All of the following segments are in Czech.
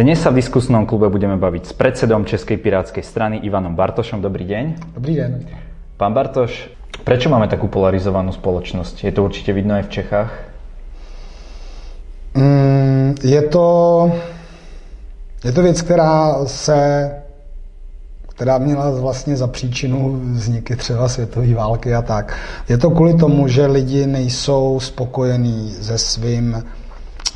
Dnes sa v diskusnom klube budeme baviť s predsedom Českej pirátskej strany Ivanom Bartošom. Dobrý deň. Dobrý deň. Pán Bartoš, prečo máme takú polarizovanú spoločnosť? Je to určite vidno aj v Čechách? Mm, je to, je to věc, která se která měla vlastně za příčinu vzniky třeba světové války a tak. Je to kvůli tomu, že lidi nejsou spokojení se svým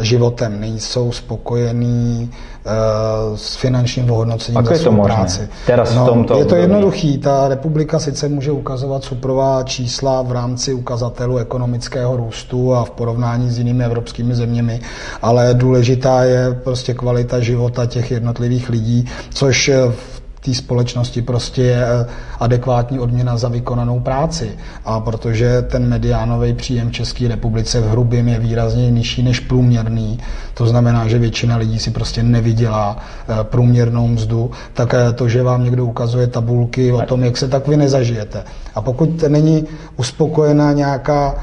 životem, nejsou spokojení uh, s finančním ohodnocením Ako za možné? práci. Teraz no, v tomto je to jednoduchý. Ta republika sice může ukazovat suprová čísla v rámci ukazatelů ekonomického růstu a v porovnání s jinými evropskými zeměmi, ale důležitá je prostě kvalita života těch jednotlivých lidí, což v té společnosti prostě je eh, adekvátní odměna za vykonanou práci. A protože ten mediánový příjem České republice v hrubým je výrazně nižší než průměrný, to znamená, že většina lidí si prostě nevydělá eh, průměrnou mzdu, tak eh, to, že vám někdo ukazuje tabulky o tom, jak se tak vy nezažijete. A pokud není uspokojená nějaká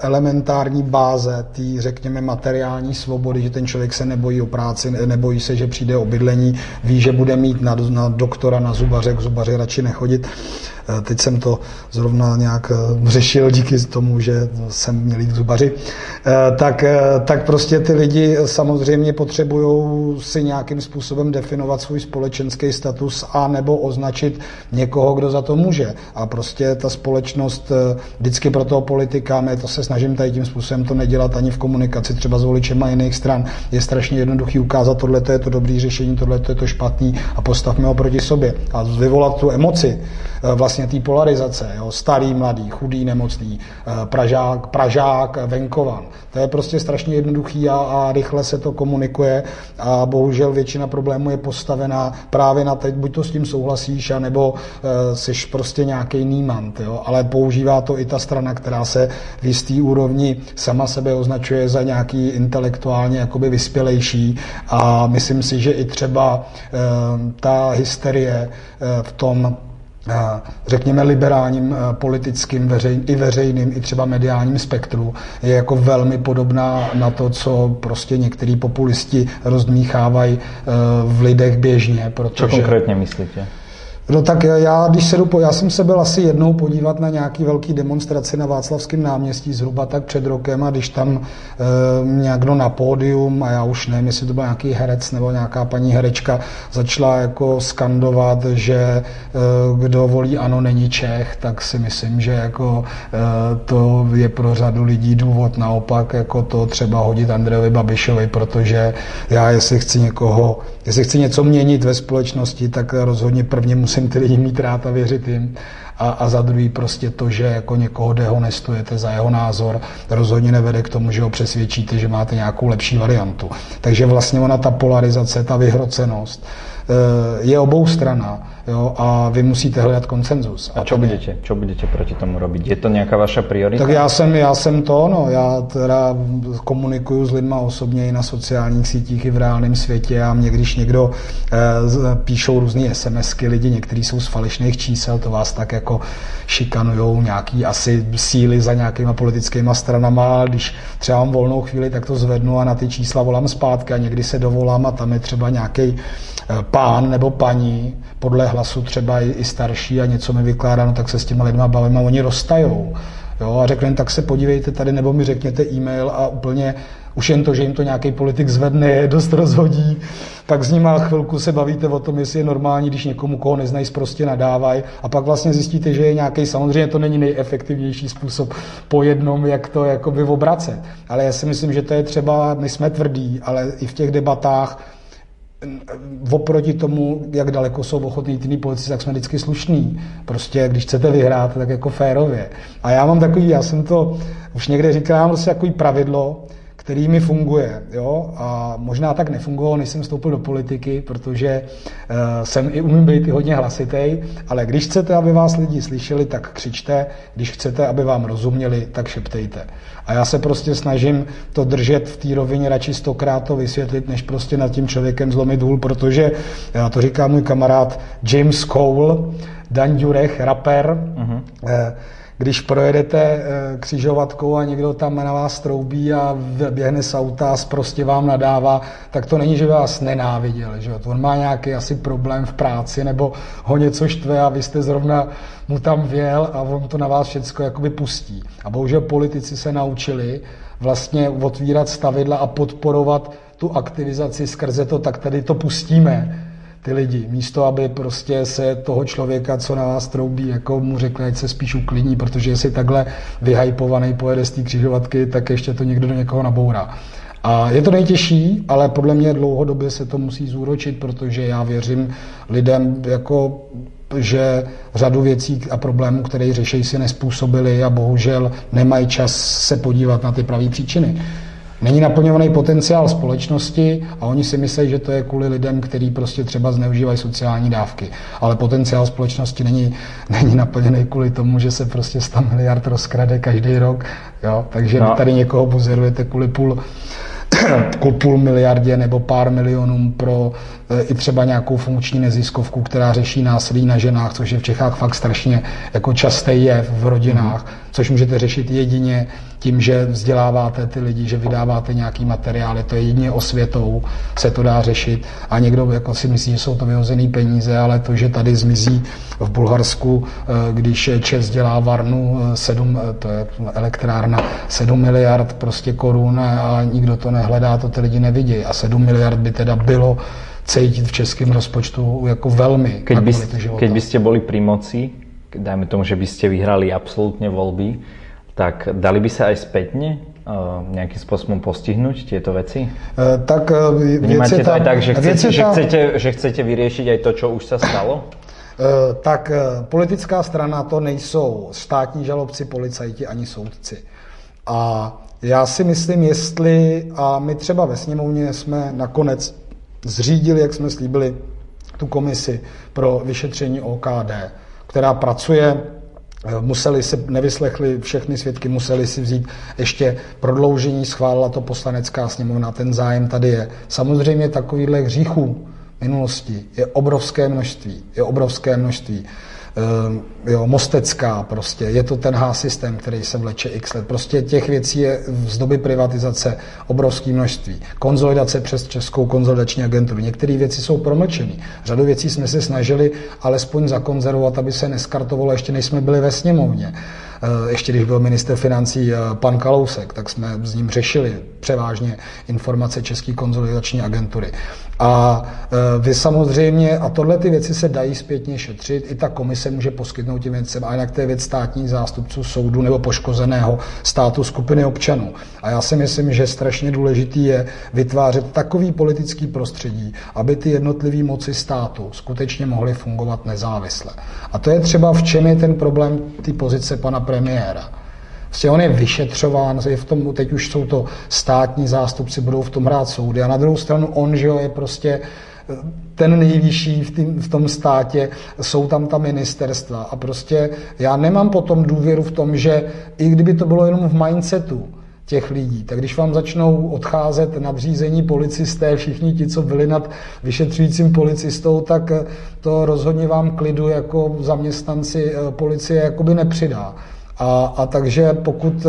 elementární báze té, řekněme, materiální svobody, že ten člověk se nebojí o práci, nebojí se, že přijde o bydlení, ví, že bude mít na, na doktora, na zubaře, k zubaři radši nechodit. Teď jsem to zrovna nějak řešil díky tomu, že jsem měl jít zubaři. Tak, tak prostě ty lidi samozřejmě potřebují si nějakým způsobem definovat svůj společenský status a nebo označit někoho, kdo za to může. A prostě ta společnost vždycky pro toho politika, my to se snažím tady tím způsobem to nedělat ani v komunikaci třeba s voličema jiných stran, je strašně jednoduchý ukázat, tohle je to dobrý řešení, tohle je to špatný a postavme ho proti sobě. A vyvolat tu emoci vlastně té polarizace, jo, starý, mladý, chudý, nemocný, pražák, pražák, venkovan. To je prostě strašně jednoduchý a, a rychle se to komunikuje a bohužel většina problémů je postavená právě na teď, buď to s tím souhlasíš, anebo uh, jsi prostě nějaký nímant, jo, ale používá to i ta strana, která se v jistý úrovni sama sebe označuje za nějaký intelektuálně jakoby vyspělejší. A myslím si, že i třeba uh, ta hysterie uh, v tom řekněme, liberálním politickým veřej, i veřejným, i třeba mediálním spektru je jako velmi podobná na to, co prostě některý populisti rozdmíchávají v lidech běžně. Protože... Co konkrétně myslíte? No tak já, když se po, já jsem se byl asi jednou podívat na nějaký velký demonstraci na Václavském náměstí zhruba tak před rokem a když tam e, někdo na pódium a já už nevím, jestli to byl nějaký herec nebo nějaká paní herečka začala jako skandovat, že e, kdo volí ano není Čech, tak si myslím, že jako e, to je pro řadu lidí důvod naopak jako to třeba hodit Andrejovi Babišovi, protože já jestli chci někoho, jestli chci něco měnit ve společnosti, tak rozhodně prvně musím ty lidi mít rád a věřit jim. A, a za druhý prostě to, že jako někoho dehonestujete za jeho názor, rozhodně nevede k tomu, že ho přesvědčíte, že máte nějakou lepší variantu. Takže vlastně ona ta polarizace, ta vyhrocenost je obou strana jo, a vy musíte hledat konsenzus. A, a čo budete, čo budete proti tomu robiť? Je to nějaká vaša priorita? Tak já jsem, já jsem to, no, já teda komunikuju s lidma osobně i na sociálních sítích, i v reálném světě a mě, když někdo eh, píšou různé SMSky, lidi, někteří jsou z falešných čísel, to vás tak jako šikanujou nějaký asi síly za nějakýma politickýma stranama, když třeba mám volnou chvíli, tak to zvednu a na ty čísla volám zpátky a někdy se dovolám a tam je třeba nějaký pán nebo paní, podle hlasu třeba i, starší a něco mi vykládá, no tak se s těma lidma bavím a oni roztajou. Jo, a řeknu jim, tak se podívejte tady, nebo mi řekněte e-mail a úplně už jen to, že jim to nějaký politik zvedne, je dost rozhodí. Pak s nima chvilku se bavíte o tom, jestli je normální, když někomu, koho neznají, prostě nadávají. A pak vlastně zjistíte, že je nějaký, samozřejmě to není nejefektivnější způsob po jednom, jak to jakoby obracet. Ale já si myslím, že to je třeba, my jsme tvrdí, ale i v těch debatách oproti tomu, jak daleko jsou ochotní jiný politici, tak jsme vždycky slušní. Prostě, když chcete vyhrát, tak jako férově. A já mám takový, já jsem to už někde mám prostě takový pravidlo, který mi funguje. Jo? A možná tak nefungovalo, než jsem vstoupil do politiky, protože uh, jsem i umím být i hodně hlasitý, ale když chcete, aby vás lidi slyšeli, tak křičte, když chcete, aby vám rozuměli, tak šeptejte. A já se prostě snažím to držet v té rovině, radši stokrát to vysvětlit, než prostě nad tím člověkem zlomit hůl, protože, já to říká můj kamarád James Cole, Dan Jurech, rapper, uh-huh. Když projedete eh, křižovatkou a někdo tam na vás troubí a běhne z auta a prostě vám nadává, tak to není, že vás nenáviděl. Že? On má nějaký asi problém v práci nebo ho něco štve a vy jste zrovna mu tam věl a on to na vás všechno jakoby pustí. A bohužel politici se naučili vlastně otvírat stavidla a podporovat tu aktivizaci skrze to, tak tady to pustíme ty lidi. Místo, aby prostě se toho člověka, co na vás troubí, jako mu řekli, ať se spíš uklidní, protože jestli takhle vyhypovaný pojede z té křižovatky, tak ještě to někdo do někoho nabourá. A je to nejtěžší, ale podle mě dlouhodobě se to musí zúročit, protože já věřím lidem, jako, že řadu věcí a problémů, které řeší, si nespůsobili a bohužel nemají čas se podívat na ty pravé příčiny. Není naplňovaný potenciál společnosti a oni si myslí, že to je kvůli lidem, kteří prostě třeba zneužívají sociální dávky. Ale potenciál společnosti není, není naplněný kvůli tomu, že se prostě 100 miliard rozkrade každý rok. Jo? Takže no. vy tady někoho pozorujete kvůli půl půl miliardě nebo pár milionům pro e, i třeba nějakou funkční neziskovku, která řeší násilí na ženách, což je v Čechách fakt strašně jako časté je v rodinách, což můžete řešit jedině tím, že vzděláváte ty lidi, že vydáváte nějaký materiály, to je jedině osvětou, se to dá řešit. A někdo jako si myslí, že jsou to vyhozené peníze, ale to, že tady zmizí v Bulharsku, e, když Čes dělá Varnu 7, e, to je elektrárna, 7 miliard prostě korun a nikdo to nehledá, to ty lidi nevidí. A 7 miliard by teda bylo cítit v českém rozpočtu jako velmi. Keď, by, keď byste byli pri moci, dajme tomu, že byste vyhrali absolútne voľby, tak dali by sa aj spätne uh, nejakým spôsobom postihnúť tieto veci? Uh, tak uh, Vnímate to aj tak, že chcete, že, chcete, že chcete vyriešiť aj to, čo už sa stalo? Tak politická strana to nejsou státní žalobci, policajti ani soudci. A já si myslím, jestli, a my třeba ve sněmovně jsme nakonec zřídili, jak jsme slíbili, tu komisi pro vyšetření OKD, která pracuje Eh, museli si, nevyslechli všechny svědky, museli si vzít ještě prodloužení, schválila to poslanecká sněmovna, ten zájem tady je. Samozřejmě takovýchhle hříchů minulosti je obrovské množství, je obrovské množství. Ehm, jo, Mostecká prostě, je to ten H-systém, který se vleče x let. Prostě těch věcí je z doby privatizace obrovské množství. Konzolidace přes Českou konzolidační agenturu. Některé věci jsou promlčené. Řadu věcí jsme se snažili alespoň zakonzervovat, aby se neskartovalo, ještě než jsme byli ve sněmovně. Eh, ještě když byl minister financí eh, pan Kalousek, tak jsme s ním řešili převážně informace České konzolidační agentury. A eh, vy samozřejmě, a tohle ty věci se dají zpětně šetřit, i ta komise může poskytnout těm věcem, a jinak to je věc státních zástupců soudu nebo poškozeného státu skupiny občanů. A já si myslím, že strašně důležitý je vytvářet takový politický prostředí, aby ty jednotlivé moci státu skutečně mohly fungovat nezávisle. A to je třeba v čem je ten problém ty pozice pana premiéra. Prostě on je vyšetřován, je v tom, teď už jsou to státní zástupci, budou v tom hrát soudy. A na druhou stranu on, že jo, je prostě eh, ten nejvyšší v, tým, v tom státě, jsou tam ta ministerstva. A prostě já nemám potom důvěru v tom, že i kdyby to bylo jenom v mindsetu, těch lidí. Tak když vám začnou odcházet nadřízení policisté, všichni ti, co byli nad vyšetřujícím policistou, tak eh, to rozhodně vám klidu jako zaměstnanci eh, policie jakoby nepřidá. A, a takže pokud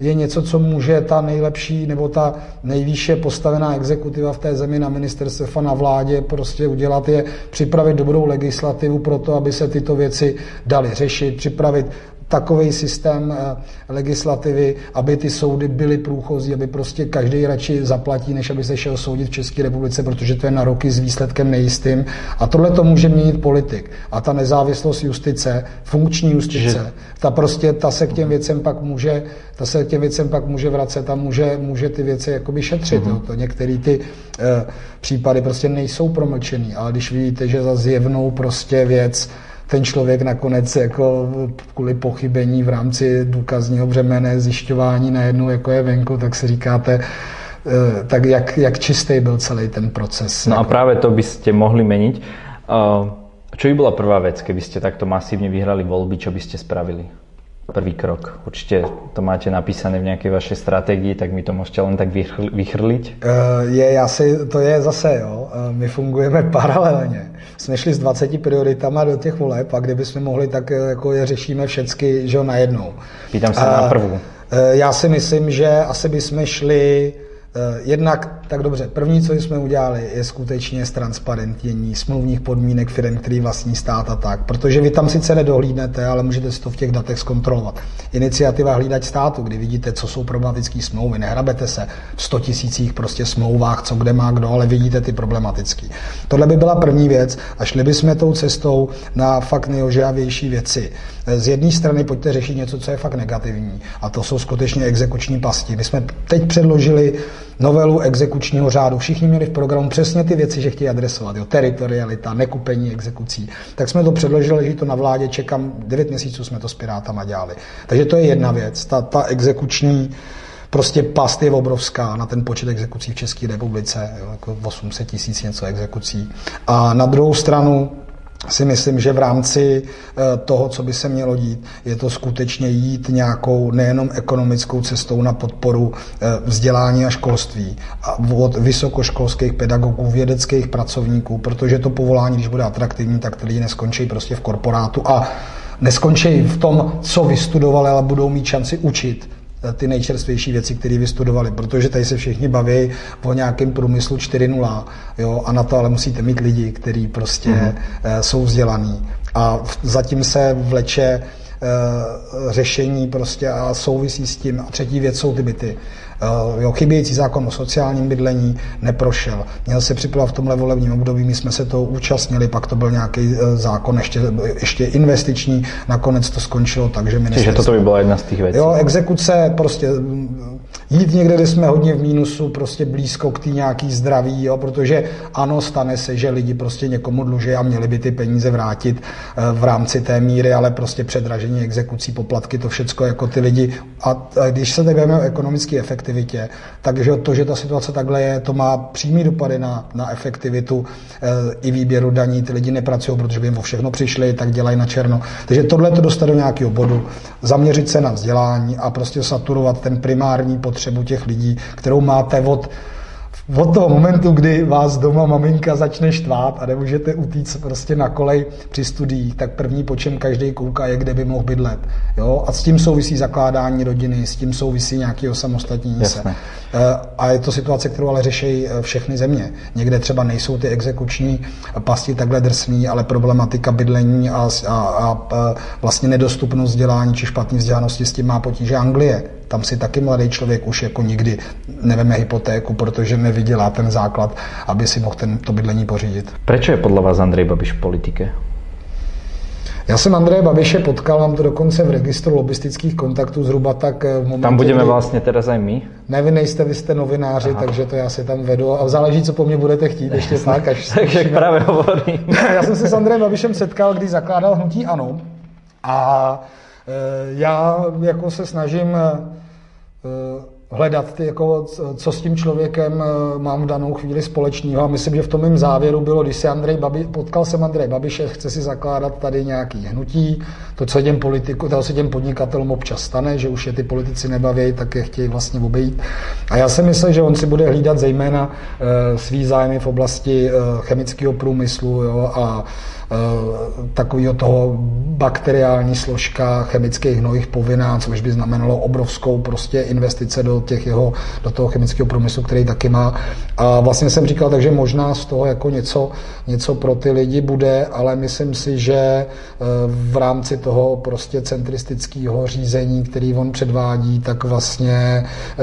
je něco, co může ta nejlepší nebo ta nejvýše postavená exekutiva v té zemi na ministerstve a na vládě prostě udělat, je připravit dobrou legislativu pro to, aby se tyto věci daly řešit, připravit takový systém eh, legislativy, aby ty soudy byly průchozí, aby prostě každý radši zaplatí, než aby se šel soudit v České republice, protože to je na roky s výsledkem nejistým. A tohle to může měnit politik. A ta nezávislost justice, funkční justice, ta prostě, ta se k těm věcem pak může, ta se k těm věcem pak může vracet a může, může ty věci jakoby šetřit. Mm-hmm. Jo. To některé ty e, případy prostě nejsou promlčený, ale když vidíte, že za zjevnou prostě věc ten člověk nakonec jako kvůli pochybení v rámci důkazního břemene zjišťování najednou jako je venku, tak si říkáte, eh, tak jak, jak čistý byl celý ten proces. No jako. a právě to byste mohli měnit. Čo by byla prvá věc, keby ste takto masívne vyhrali voľby, čo by ste spravili? prvý krok? Určitě to máte napísané v nějaké vaší strategii, tak mi to můžete len tak vychrlit? Eh, je, já si, to je zase, jo, eh, my fungujeme paralelně. Jsme šli s 20 prioritama do těch voleb a kdybychom mohli, tak eh, jako je řešíme všecky, že jo, najednou. Pýtám se na prvou. Já si myslím, že asi bychom šli Eh, jednak, tak dobře, první, co jsme udělali, je skutečně ztransparentnění smluvních podmínek firm, který vlastní stát a tak. Protože vy tam sice nedohlídnete, ale můžete si to v těch datech zkontrolovat. Iniciativa hlídať státu, kdy vidíte, co jsou problematické smlouvy, nehrabete se v 100 tisících prostě smlouvách, co kde má kdo, ale vidíte ty problematické. Tohle by byla první věc a šli bychom tou cestou na fakt nejožávější věci. Eh, z jedné strany pojďte řešit něco, co je fakt negativní a to jsou skutečně exekuční pasti. My jsme teď předložili novelu exekučního řádu. Všichni měli v programu přesně ty věci, že chtějí adresovat. Jo, teritorialita, nekupení exekucí. Tak jsme to předložili, že to na vládě, čekám, 9 měsíců jsme to s Pirátama dělali. Takže to je jedna věc, ta, ta exekuční prostě past je obrovská na ten počet exekucí v České republice, jo, jako 800 tisíc něco exekucí. A na druhou stranu si myslím, že v rámci eh, toho, co by se mělo dít, je to skutečně jít nějakou nejenom ekonomickou cestou na podporu eh, vzdělání a školství a od vysokoškolských pedagogů, vědeckých pracovníků, protože to povolání, když bude atraktivní, tak lidi neskončí prostě v korporátu a neskončí v tom, co vystudovali, ale budou mít šanci učit ty nejčerstvější věci, které vystudovali, protože tady se všichni baví o nějakém průmyslu 4.0, jo, a na to ale musíte mít lidi, kteří prostě mm-hmm. jsou vzdělaní. A zatím se vleče řešení prostě a souvisí s tím. A třetí věc jsou ty byty. Eh, jo, chybějící zákon o sociálním bydlení neprošel. Měl se připravovat v tomhle volebním období, my jsme se to účastnili, pak to byl nějaký eh, zákon ještě, ještě investiční, nakonec to skončilo tak, že ministerstvo... Takže toto by byla jedna z těch věcí. Jo, exekuce, prostě jít někde, kde jsme hodně v mínusu, prostě blízko k té nějaký zdraví, jo, protože ano, stane se, že lidi prostě někomu dluží a měli by ty peníze vrátit eh, v rámci té míry, ale prostě předražení exekucí, poplatky, to všecko jako ty lidi. A když se tak o efektivní, efektivitě. Takže to, že ta situace takhle je, to má přímý dopady na, na efektivitu e, i výběru daní. Ty lidi nepracují, protože by jim o všechno přišli, tak dělají na černo. Takže tohle to dostat do nějakého bodu, zaměřit se na vzdělání a prostě saturovat ten primární potřebu těch lidí, kterou máte od od toho momentu, kdy vás doma maminka začne štvát a nemůžete utíct prostě na kolej při studiích, tak první, po čem každý kouká, je, kde by mohl bydlet. Jo? A s tím souvisí zakládání rodiny, s tím souvisí nějaký osamostatnění se. Eh, a je to situace, kterou ale řeší eh, všechny země. Někde třeba nejsou ty exekuční pasti takhle drsný, ale problematika bydlení a, a, a vlastně nedostupnost vzdělání či špatné vzdělanosti s tím má potíže Anglie. Tam si taky mladý člověk už jako nikdy neveme hypotéku, protože nevydělá ten základ, aby si mohl ten, to bydlení pořídit. Proč je podle vás Andrej Babiš v politike? Já jsem Andreje Babiše potkal, mám to dokonce v registru lobistických kontaktů zhruba tak eh, v momentě, Tam budeme kdy... vlastně teda za my? Ne, vy nejste, vy jste novináři, Aha. takže to já si tam vedu a záleží, co po mně budete chtít, ještě tak, až... takže právě hovorím. já jsem se s Andrejem Babišem setkal, když zakládal Hnutí Ano a já jako se snažím e, hledat, ty, jako, co s tím člověkem eh, mám v danou chvíli společného. A myslím, že v tom mém závěru bylo, když se Andrej Babi, potkal jsem Andrej Babiše, chce si zakládat tady nějaký hnutí, to, co těm politiku, to se těm podnikatelům občas stane, že už je ty politici nebaví, tak je chtějí vlastně obejít. A já si myslím, že on si bude hlídat zejména svý zájmy v oblasti chemického průmyslu jo, a Eh, takového toho bakteriální složka chemických hnojích povinná, což by znamenalo obrovskou prostě investice do, těch jeho, do toho chemického průmyslu, který taky má. A vlastně jsem říkal, takže možná z toho jako něco, něco pro ty lidi bude, ale myslím si, že eh, v rámci toho prostě centristického řízení, který on předvádí, tak vlastně eh,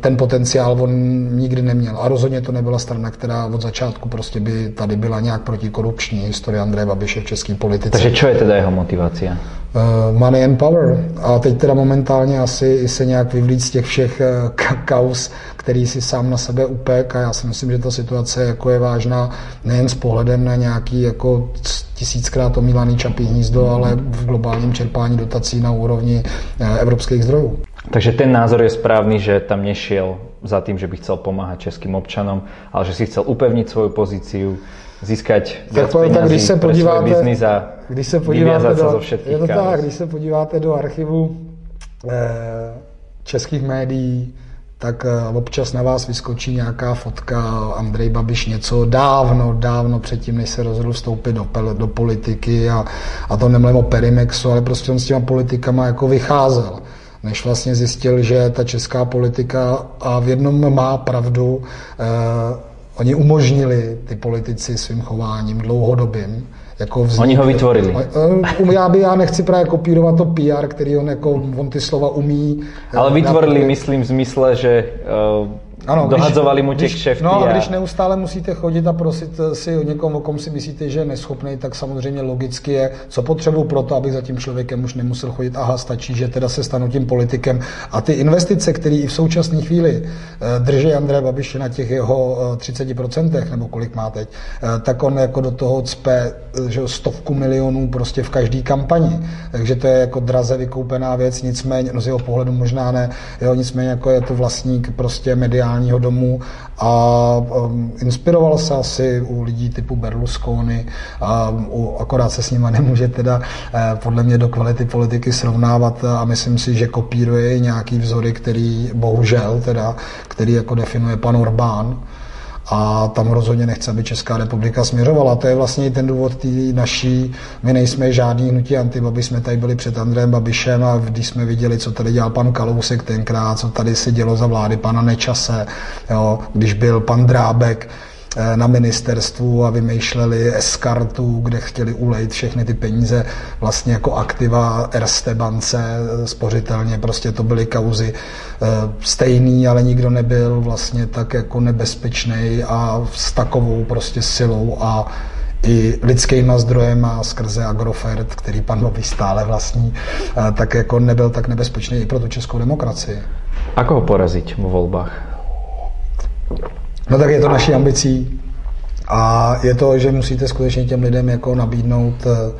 ten potenciál on nikdy neměl. A rozhodně to nebyla strana, která od začátku prostě by tady byla nějak protikorupční historie Andreje Babiše v české politice. Takže čo je teda jeho motivace? Uh, money and power. A teď teda momentálně asi se nějak vyvlít z těch všech uh, kaus, který si sám na sebe upek a já si myslím, že ta situace jako je vážná nejen s pohledem na nějaký jako tisíckrát omílaný čapí hnízdo, ale v globálním čerpání dotací na úrovni uh, evropských zdrojů. Takže ten názor je správný, že tam nešiel za tým, že by chcel pomáhať českým občanom, ale že si chcel upevniť svoju pozíciu, získať tak, tak když se podíváte, biznis a když se podíváte do, zo je to tak, když se podíváte do archivu eh, českých médií, tak eh, občas na vás vyskočí nějaká fotka Andrej Babiš něco dávno, dávno předtím, než se rozhodl vstoupit do, do politiky a, a to nemluvím o Perimexu, ale prostě on s těma politikama jako vycházel než vlastně zjistil, že ta česká politika a v jednom má pravdu, eh, oni umožnili ty politici svým chováním dlouhodobým, jako vznik, Oni ho vytvorili. Eh, já, by, já nechci právě kopírovat to PR, který on, jako, on ty slova umí. Ale vytvorili, myslím, v zmysle, že uh, ano, Dohadzovali když, mu těch kšeftí. No a když neustále musíte chodit a prosit si o někom, o kom si myslíte, že je neschopný, tak samozřejmě logicky je, co potřebuji pro to, abych za tím člověkem už nemusel chodit. Aha, stačí, že teda se stanu tím politikem. A ty investice, které i v současné chvíli eh, drží André Babiše na těch jeho 30%, eh, nebo kolik má teď, eh, tak on jako do toho cpe že stovku milionů prostě v každé kampani. Takže to je jako draze vykoupená věc, nicméně, no z jeho pohledu možná ne, jo, nicméně jako je to vlastník prostě mediální mediálního domu a um, inspiroval se asi u lidí typu Berlusconi a u, akorát se s nima nemůže teda eh, podle mě do kvality politiky srovnávat a myslím si, že kopíruje nějaký vzory, který bohužel teda, který jako definuje pan Orbán, a tam rozhodně nechce, aby Česká republika směřovala. To je vlastně i ten důvod té naší, my nejsme žádný hnutí antibabi, jsme tady byli před Andrejem Babišem a když jsme viděli, co tady dělal pan Kalousek tenkrát, co tady se dělo za vlády pana Nečase, jo, když byl pan Drábek, na ministerstvu a vymýšleli Eskartu, kde chtěli ulejt všechny ty peníze vlastně jako aktiva Erste bance eh, spořitelně, prostě to byly kauzy eh, stejný, ale nikdo nebyl vlastně tak jako nebezpečný a s takovou prostě silou a i lidskýma zdrojema skrze Agrofert, který pan Babiš stále vlastní, tak jako nebyl tak nebezpečný i pro tu českou demokracii. Ako ho porazit vo volbách? No tak je to naší ambicí a je to, že musíte skutečně těm lidem jako nabídnout eh,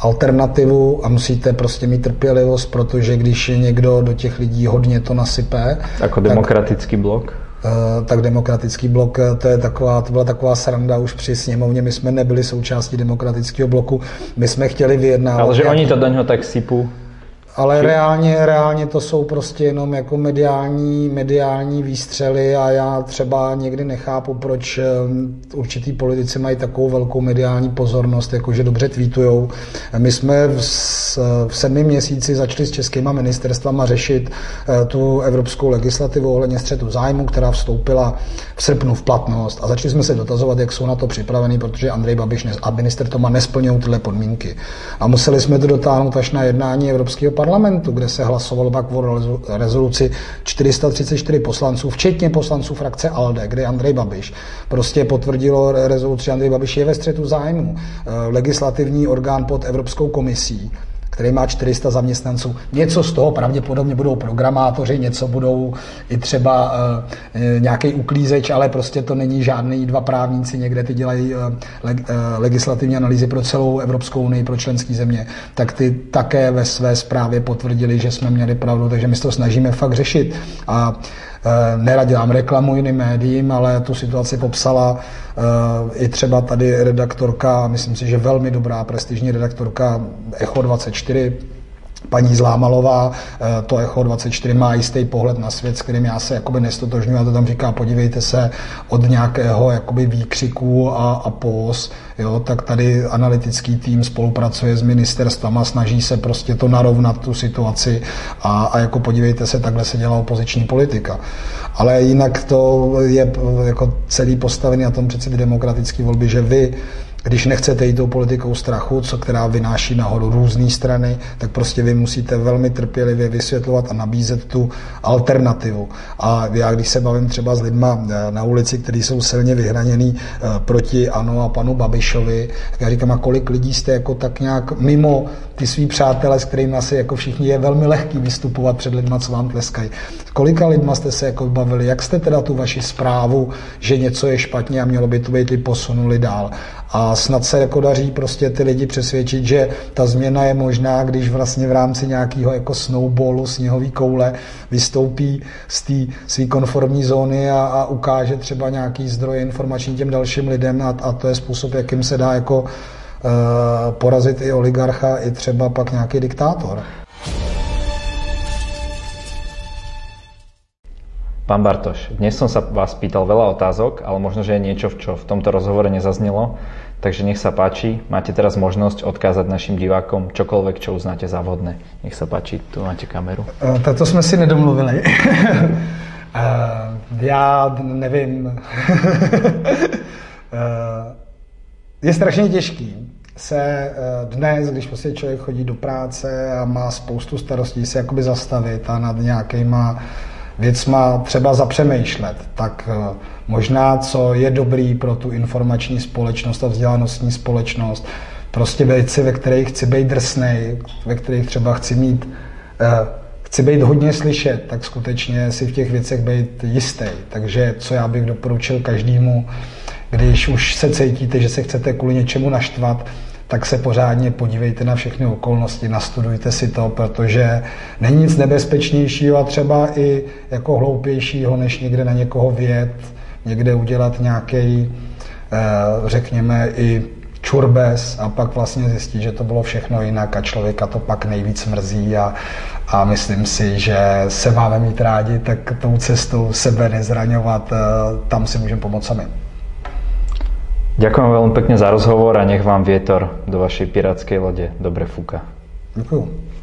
alternativu a musíte prostě mít trpělivost, protože když je někdo do těch lidí hodně to nasype. Jako demokratický tak, blok? Tak demokratický blok, eh, to, je taková, to byla taková sranda už při sněmovně, my jsme nebyli součástí demokratického bloku, my jsme chtěli vyjednávat. Ale že nějaký... oni to do něho tak sypou? Ale reálně, reálně to jsou prostě jenom jako mediální, mediální výstřely a já třeba někdy nechápu, proč ehm, určitý politici mají takovou velkou mediální pozornost, jakože dobře tweetujou. My jsme v, v sedmi měsíci začali s českýma ministerstvama řešit eh, tu evropskou legislativu ohledně střetu zájmu, která vstoupila v srpnu v platnost a začali jsme se dotazovat, jak jsou na to připraveni, protože Andrej Babiš a minister Toma nesplňují tyhle podmínky. A museli jsme to dotáhnout až na jednání Evropského parlamentu parlamentu, kde se hlasovalo pak o rezoluci 434 poslanců, včetně poslanců frakce ALDE, kde Andrej Babiš prostě potvrdilo rezoluci Andrej Babiš je ve střetu zájmu. Eh, legislativní orgán pod Evropskou komisí který má 400 zaměstnanců. Něco z toho pravděpodobně budou programátoři, něco budou i třeba e, nějaký uklízeč, ale prostě to není žádný dva právníci, někde ty dělají e, leg, e, legislativní analýzy pro celou Evropskou unii, pro členské země, tak ty také ve své zprávě potvrdili, že jsme měli pravdu, takže my se to snažíme fakt řešit. A Eh, nerad dělám reklamu jiným médiím, ale tu situaci popsala eh, i třeba tady redaktorka, myslím si, že velmi dobrá prestižní redaktorka Echo 24, paní Zlámalová, eh, to Echo 24 má jistý pohled na svět, s kterým já se jakoby nestotožňuji a to tam říká, podívejte se od nějakého jakoby výkřiku a, a pos, jo, tak tady analytický tým spolupracuje s ministerstvama, snaží se prostě to narovnat tu situaci a, a jako podívejte se, takhle se dělá opoziční politika. Ale jinak to je jako celý postavený na tom přeci demokratické volby, že vy když nechcete jít tou politikou strachu, co která vynáší nahoru různé strany, tak prostě vy musíte velmi trpělivě vysvětlovat a nabízet tu alternativu. A já, když se bavím třeba s lidma eh, na ulici, kteří jsou silně vyhraněný eh, proti ANO a panu Babišovi, tak já říkám, a kolik lidí jste jako tak nějak mimo ty svý přátelé, s kterými asi jako všichni je velmi lehký vystupovat před lidma, co vám tleskají. Kolika lidma jste se jako bavili? Jak jste teda tu vaši zprávu, že něco je špatně a mělo by to být, posunuli dál? A snad se jako daří prostě ty lidi přesvědčit, že ta změna je možná, když vlastně v rámci nějakého jako snowballu, sněhový koule, vystoupí z té své konformní zóny a, a ukáže třeba nějaký zdroje informační těm dalším lidem a, a to je způsob, jakým se dá jako porazit i oligarcha, i třeba pak nějaký diktátor. Pán Bartoš, dnes som sa vás pýtal veľa otázok, ale možno, že je niečo, čo v tomto rozhovore nezaznelo, takže nech sa páči, máte teraz možnosť odkázať našim divákom čokoľvek, čo uznáte za vhodné. Nech sa páči, tu máte kameru. Uh, tak to jsme si nedomluvili. uh, já nevím. je strašně těžký se dnes, když prostě člověk chodí do práce a má spoustu starostí, se jakoby zastavit a nad nějakýma věcma třeba zapřemýšlet, tak eh, možná, co je dobrý pro tu informační společnost a vzdělanostní společnost, prostě věci, ve kterých chci být drsnej, ve kterých třeba chci mít, eh, chci být hodně slyšet, tak skutečně si v těch věcech být jistý. Takže co já bych doporučil každému, když už se cítíte, že se chcete kvůli něčemu naštvat, tak se pořádně podívejte na všechny okolnosti, nastudujte si to, protože není nic nebezpečnějšího a třeba i jako hloupějšího, než někde na někoho vět, někde udělat nějaký, eh, řekněme, i čurbes a pak vlastně zjistit, že to bylo všechno jinak a člověka to pak nejvíc mrzí a, a myslím si, že se máme mít rádi, tak tou cestou sebe nezraňovat, eh, tam si můžeme pomoct sami. Ďakujem veľmi pekne za rozhovor a nech vám vietor do vašej pirátskej lode dobre fúka. Ďakujem.